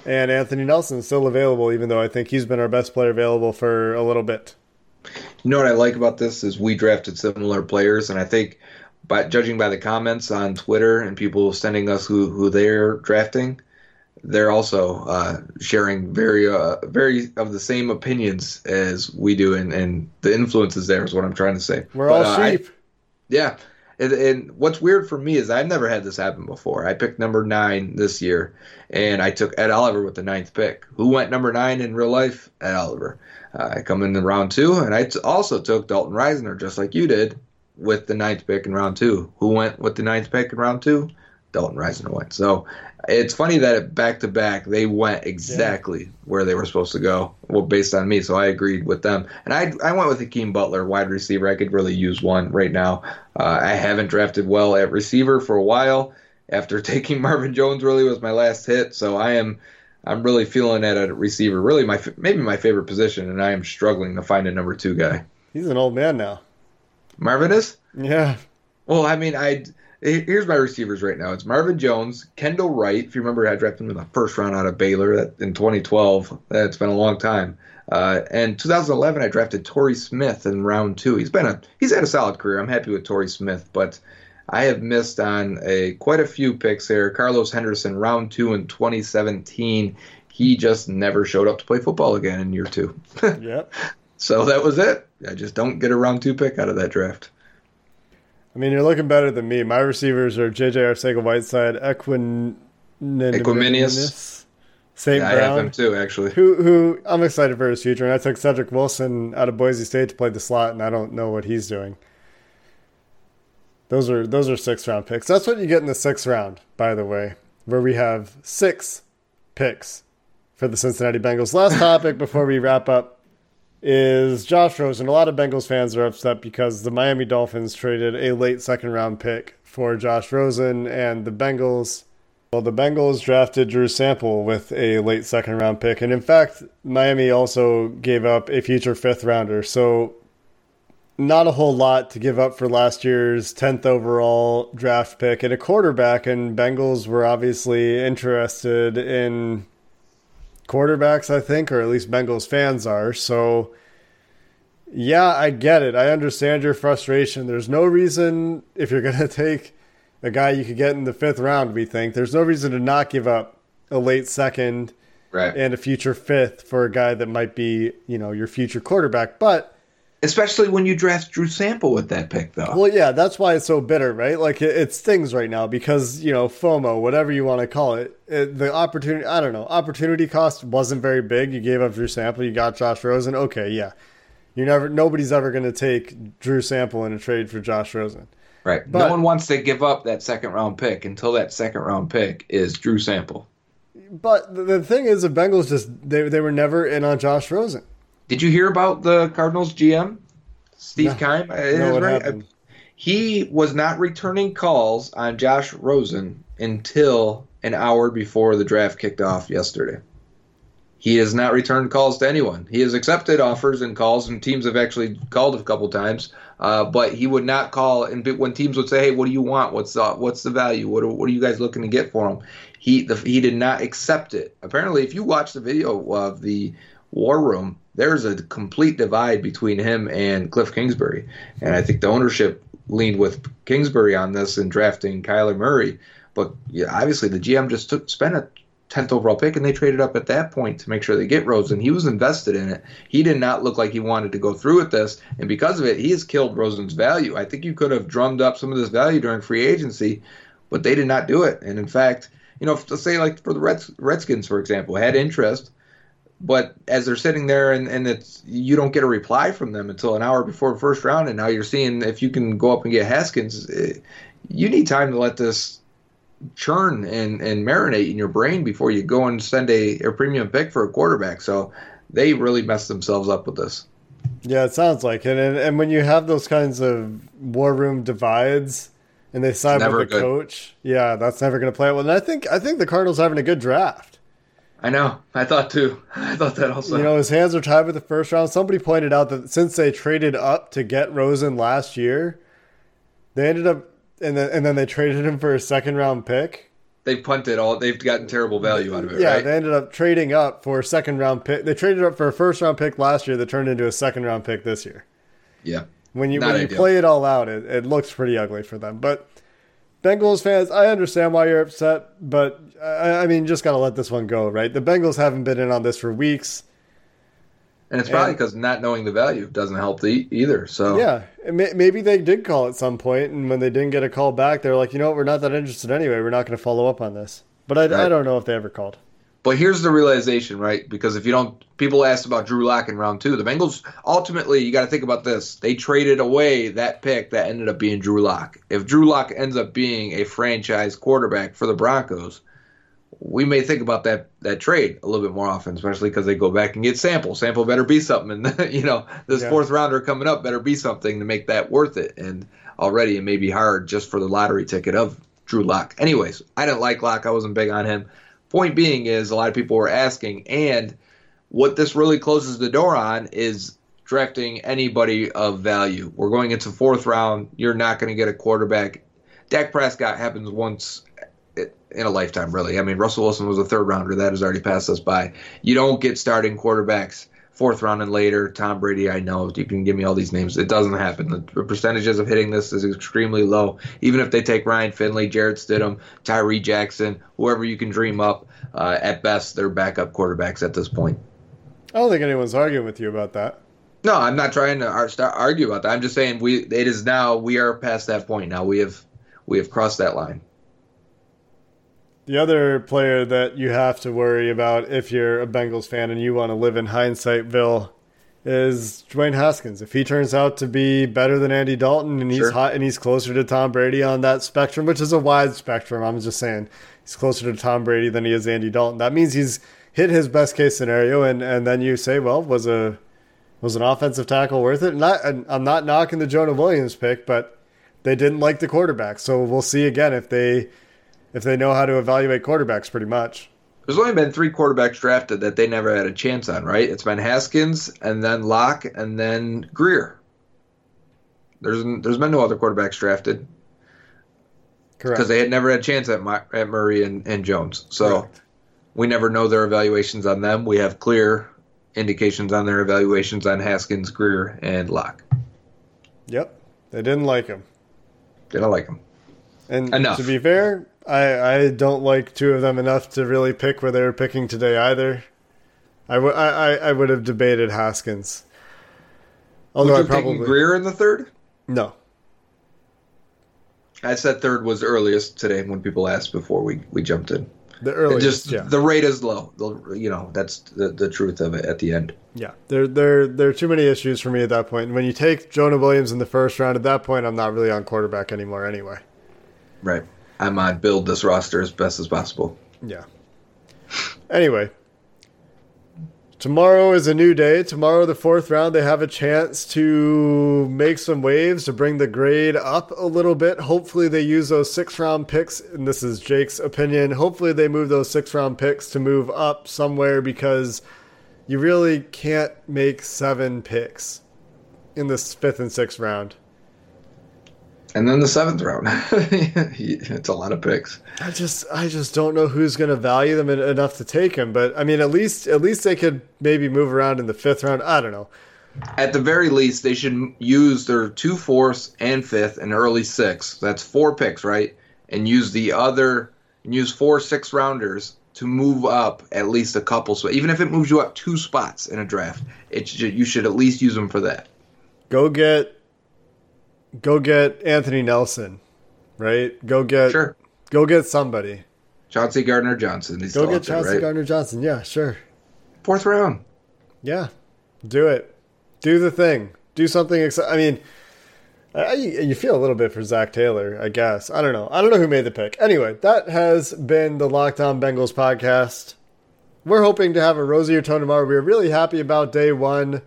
And Anthony Nelson is still available, even though I think he's been our best player available for a little bit. You know what I like about this is we drafted similar players, and I think, by judging by the comments on Twitter and people sending us who who they're drafting, they're also uh, sharing very uh, very of the same opinions as we do, and, and the influence is there is what I'm trying to say. We're But, all uh, I- sheep. Yeah. And, and what's weird for me is I've never had this happen before. I picked number nine this year, and I took Ed Oliver with the ninth pick. Who went number nine in real life? Ed Oliver. Uh, I come in round two, and I t- also took Dalton Risner, just like you did, with the ninth pick in round two. Who went with the ninth pick in round two? Dalton Risner went. So it's funny that back to back they went exactly where they were supposed to go, well, based on me. So I agreed with them, and I I went with Hakeem Butler, wide receiver. I could really use one right now. Uh, I haven't drafted well at receiver for a while. After (laughs) taking Marvin Jones, really was my last hit. So I am. I'm really feeling at a receiver, really my maybe my favorite position, and I am struggling to find a number two guy. He's an old man now. Marvin is. Yeah. Well, I mean, I here's my receivers right now. It's Marvin Jones, Kendall Wright. If you remember, I drafted him in the first round out of Baylor that, in 2012. That's been a long time. Uh, and 2011, I drafted Torrey Smith in round two. He's been a he's had a solid career. I'm happy with Torrey Smith, but I have missed on a quite a few picks here. Carlos Henderson, round two in 2017. He just never showed up to play football again in year two. (laughs) Yep. so that was it. I just don't get a round two pick out of that draft. I mean, you're looking better than me. My receivers are JJ Arcega Whiteside, Equin... Equanimeous. St. Yeah, I have Brown. him too, actually. who who I'm excited for his future. And I took Cedric Wilson out of Boise State to play the slot, and I don't know what he's doing. Those are those are six round picks. That's what you get in the sixth round, by the way, where we have six picks for the Cincinnati Bengals. Last topic before we wrap up is Josh Rosen. A lot of Bengals fans are upset because the Miami Dolphins traded a late second round pick for Josh Rosen, and the Bengals. Well, the Bengals drafted Drew Sample with a late second round pick. And in fact, Miami also gave up a future fifth rounder. So, not a whole lot to give up for last year's 10th overall draft pick and a quarterback. And Bengals were obviously interested in quarterbacks, I think, or at least Bengals fans are. So, yeah, I get it. I understand your frustration. There's no reason, if you're (laughs) going to take a guy you could get in the fifth round, we think, there's no reason to not give up a late second Right. and a future fifth for a guy that might be, you know, your future quarterback. But Especially when you draft Drew Sample with that pick, though. well, yeah, that's why it's so bitter, right? Like it, it stings right now because you know FOMO, whatever you want to call it, it, the opportunity. I don't know. Opportunity cost wasn't very big. You gave up Drew Sample, you got Josh Rosen. Okay, yeah, you never. Nobody's ever going to take Drew Sample in a trade for Josh Rosen. right. but- no one wants to give up that second round pick until that second round pick is Drew Sample. But the, the thing is, the Bengals just they they were never in on Josh Rosen. Did you hear about the Cardinals GM, Steve No. Keim? Uh, No, right. happened? He was not returning calls on Josh Rosen until an hour before the draft kicked off yesterday. He has not returned calls to anyone. He has accepted offers and calls, and teams have actually called a couple times. Uh, but he would not call. And when teams would say, "Hey, what do you want? What's the what's the value? What are, what are you guys looking to get for him?" He the, he did not accept it. Apparently, if you watch the video of the War Room, there's a complete divide between him and Cliff Kingsbury, and I think the ownership leaned with Kingsbury on this in drafting Kyler Murray. But yeah, obviously the GM just took spent a tenth overall pick, and they traded up at that point to make sure they get Rosen. He was invested in it. He did not look like he wanted to go through with this, and because of it, he has killed Rosen's value. I think you could have drummed up some of this value during free agency, but they did not do it. And in fact, you know, let's say like for the Reds, Redskins, for example, had interest. But as they're sitting there and, and it's you don't get a reply from them until an hour before the first round, and now you're seeing if you can go up and get Haskins, eh, you need time to let this churn and, and marinate in your brain before you go and send a, a premium pick for a quarterback. So they really messed themselves up with this. Yeah, it sounds like it. And, and when you have those kinds of war room divides and they side with the good. coach, yeah, that's never going to play out well. And I think I think the Cardinals are having a good draft. I know. I thought too. (laughs) I thought that also. You know, his hands are tied with the first round. Somebody pointed out that since they traded up to get Rosen last year, they ended up and then and then they traded him for a second round pick. they punted all. They've gotten terrible value out of it. Yeah, right? they ended up trading up for a second round pick. They traded up for a first round pick last year that turned into a second round pick this year. yeah. When you Not when you play it all out, it, it looks pretty ugly for them. But Bengals fans, I understand why you're upset, but I, I mean, just got to let this one go, right? The Bengals haven't been in on this for weeks. And it's probably because not knowing the value doesn't help the, either. So Yeah, maybe they did call at some point, and when they didn't get a call back, they're like, you know what, we're not that interested anyway. We're not going to follow up on this. But I, I don't know if they ever called. But here's the realization, right? Because if you don't, people asked about Drew Lock in round two. The Bengals ultimately, you got to think about this. They traded away that pick that ended up being Drew Lock. If Drew Lock ends up being a franchise quarterback for the Broncos, we may think about that that trade a little bit more often, especially because they go back and get Sample. Sample better be something, and (laughs) you know this Yeah. fourth rounder coming up better be something to make that worth it. And already it may be hard just for the lottery ticket of Drew Lock. Anyways, I didn't like Lock. I wasn't big on him. Point being is a lot of people were asking, and what this really closes the door on is drafting anybody of value. We're going into fourth round. You're not going to get a quarterback. Dak Prescott happens once in a lifetime, really. I mean, Russell Wilson was a third rounder. That has already passed us by. You don't get starting quarterbacks fourth round and later. Tom Brady, I know. You can give me all these names. It doesn't happen. The percentages of hitting this is extremely low. Even if they take Ryan Finley, Jarrett Stidham, Tyree Jackson, whoever you can dream up, uh, at best, they're backup quarterbacks at this point. I don't think anyone's arguing with you about that. No, I'm not trying to argue about that. I'm just saying we it is now we are past that point. Now we have we have crossed that line. The other player that you have to worry about if you're a Bengals fan and you want to live in hindsightville is Dwayne Haskins. If he turns out to be better than Andy Dalton and he's Sure. hot and he's closer to Tom Brady on that spectrum, which is a wide spectrum, I'm just saying he's closer to Tom Brady than he is Andy Dalton. That means he's hit his best case scenario, and and then you say, well, was a was an offensive tackle worth it? Not, and I'm not knocking the Jonah Williams pick, but they didn't like the quarterback, so we'll see again if they if they know how to evaluate quarterbacks pretty much. There's only been three quarterbacks drafted that they never had a chance on, right? It's been Haskins and then Lock and then Grier. There's there's been no other quarterbacks drafted Correct. because they had never had a chance at, My, at Murray and, and Jones. So Correct. we never know their evaluations on them. We have clear indications on their evaluations on Haskins, Grier, and Lock. Yep. They didn't like him. Didn't like them? And Enough. to be fair, I, I don't like two of them enough to really pick where they were picking today either. I, w- I, I, I would have debated Haskins. Although Would I you probably Grier in the third? no. I said third was earliest today when people asked before we, we jumped in. The It earliest, just yeah, the rate is low. The, you know that's the, the truth of it at the end. yeah. There, there, there are too many issues for me at that point. And when you take Jonah Williams in the first round, at that point, I'm not really on quarterback anymore anyway. Right. I'm on build this roster as best as possible. Yeah. Anyway, tomorrow is a new day. Tomorrow, the fourth round, they have a chance to make some waves to bring the grade up a little bit. Hopefully, they use those six round picks, and this is Jake's opinion. Hopefully, they move those six round picks to move up somewhere because you really can't make seven picks in this fifth and sixth round. And then the seventh round. (laughs) it's a lot of picks. I just I just don't know who's going to value them en- enough to take him. But I mean, at least at least they could maybe move around in the fifth round. I don't know. At the very least, they should use their two fourths and fifth and early six. That's four picks, right? And use the other, use four six rounders to move up at least a couple. So even if it moves you up two spots in a draft, it should, you should at least use them for that. Go get go get Anthony Nelson, right? Go get Sure. go get somebody. Chauncey Gardner Johnson. He's Go get there, Chauncey right? Gardner Johnson. Yeah, sure. Fourth round. Yeah, do it. Do the thing. Do something. Exci- I mean, I, you feel a little bit for Zac Taylor, I guess. I don't know. I don't know who made the pick. Anyway, that has been the Locked On Bengals podcast. We're hoping to have a rosier tone tomorrow. We are really happy about day one.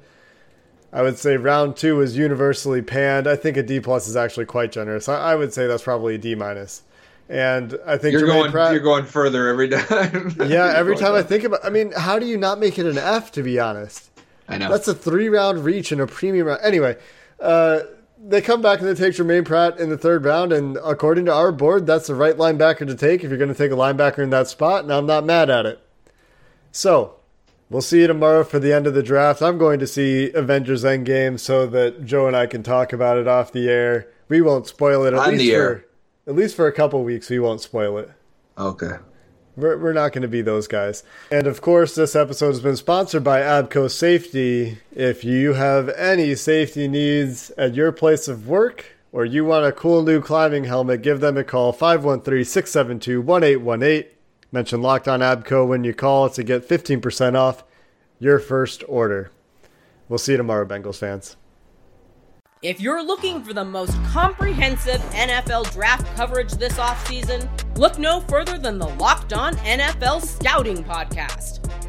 I would say round two was universally panned. I think a D plus is actually quite generous. I, I would say that's probably a D minus. And I think You're Germaine going. Pratt, You're going further every (laughs) time. yeah, every time I think about, I mean, how do you not make it an F? To be honest, I know. that's a three round reach and a premium round. Anyway, uh, they come back and they take Germaine Pratt in the third round, and according to our board, that's the right linebacker to take if you're going to take a linebacker in that spot, and I'm not mad at it. So, we'll see you tomorrow for the end of the draft. I'm going to see Avengers Endgame so that Joe and I can talk about it off the air. We won't spoil it at On least the for at least for a couple weeks. We won't spoil it. okay. We're, we're not going to be those guys. And of course, this episode has been sponsored by Abco Safety. If you have any safety needs at your place of work or you want a cool new climbing helmet, give them a call 513 672 1818. Mention Locked on Abco when you call to get 15% off your first order. We'll see you tomorrow, Bengals fans. If you're looking for the most comprehensive NFL draft coverage this offseason, look no further than the Locked On NFL Scouting Podcast.